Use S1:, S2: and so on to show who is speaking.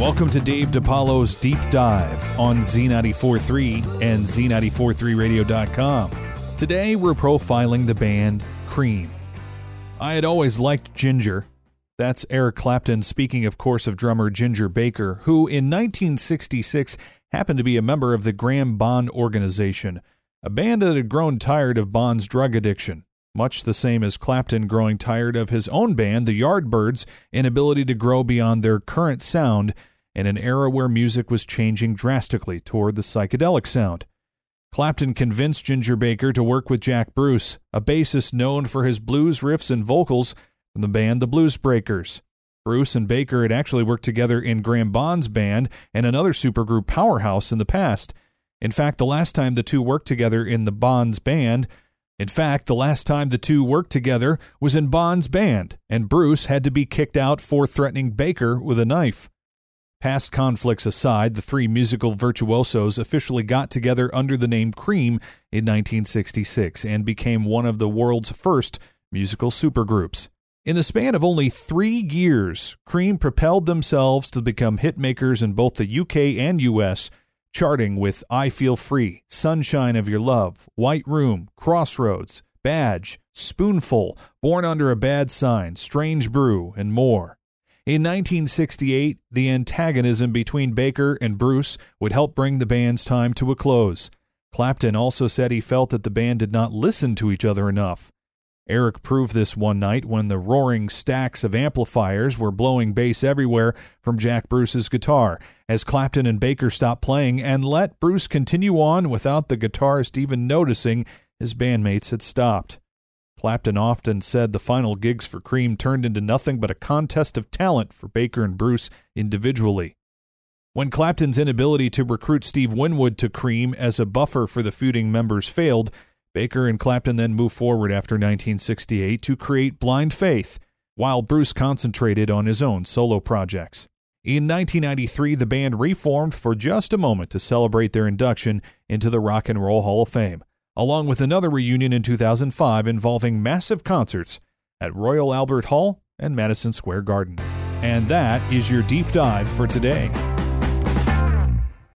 S1: Welcome to Dave DePaulo's Deep Dive on Z943 and Z943Radio.com. Today we're profiling the band Cream. I had always liked Ginger. That's Eric Clapton speaking, of course, of drummer Ginger Baker, who in 1966 happened to be a member of the Graham Bond Organization, a band that had grown tired of Bond's drug addiction much the same as Clapton growing tired of his own band, the Yardbirds' inability to grow beyond their current sound in an era where music was changing drastically toward the psychedelic sound. Clapton convinced Ginger Baker to work with Jack Bruce, a bassist known for his blues riffs and vocals from the band The Blues Breakers. Bruce and Baker had actually worked together in Graham Bond's band and another supergroup Powerhouse in the past. In fact, the last time the two worked together in the Bonds band, in fact, the last time the two worked together was in Bond's band, and Bruce had to be kicked out for threatening Baker with a knife. Past conflicts aside, the three musical virtuosos officially got together under the name Cream in 1966 and became one of the world's first musical supergroups. In the span of only three years, Cream propelled themselves to become hitmakers in both the UK and US, charting with I Feel Free, Sunshine of Your Love, White Room, Crossroads, Badge, Spoonful, Born Under a Bad Sign, Strange Brew, and more. In 1968, the antagonism between Baker and Bruce would help bring the band's time to a close. Clapton also said he felt that the band did not listen to each other enough. Eric proved this one night when the roaring stacks of amplifiers were blowing bass everywhere from Jack Bruce's guitar, as Clapton and Baker stopped playing and let Bruce continue on without the guitarist even noticing his bandmates had stopped. Clapton often said the final gigs for Cream turned into nothing but a contest of talent for Baker and Bruce individually. When Clapton's inability to recruit Steve Winwood to Cream as a buffer for the feuding members failed, Baker and Clapton then moved forward after 1968 to create Blind Faith, while Bruce concentrated on his own solo projects. In 1993, the band reformed for just a moment to celebrate their induction into the Rock and Roll Hall of Fame, along with another reunion in 2005 involving massive concerts at Royal Albert Hall and Madison Square Garden. And that is your deep dive for today.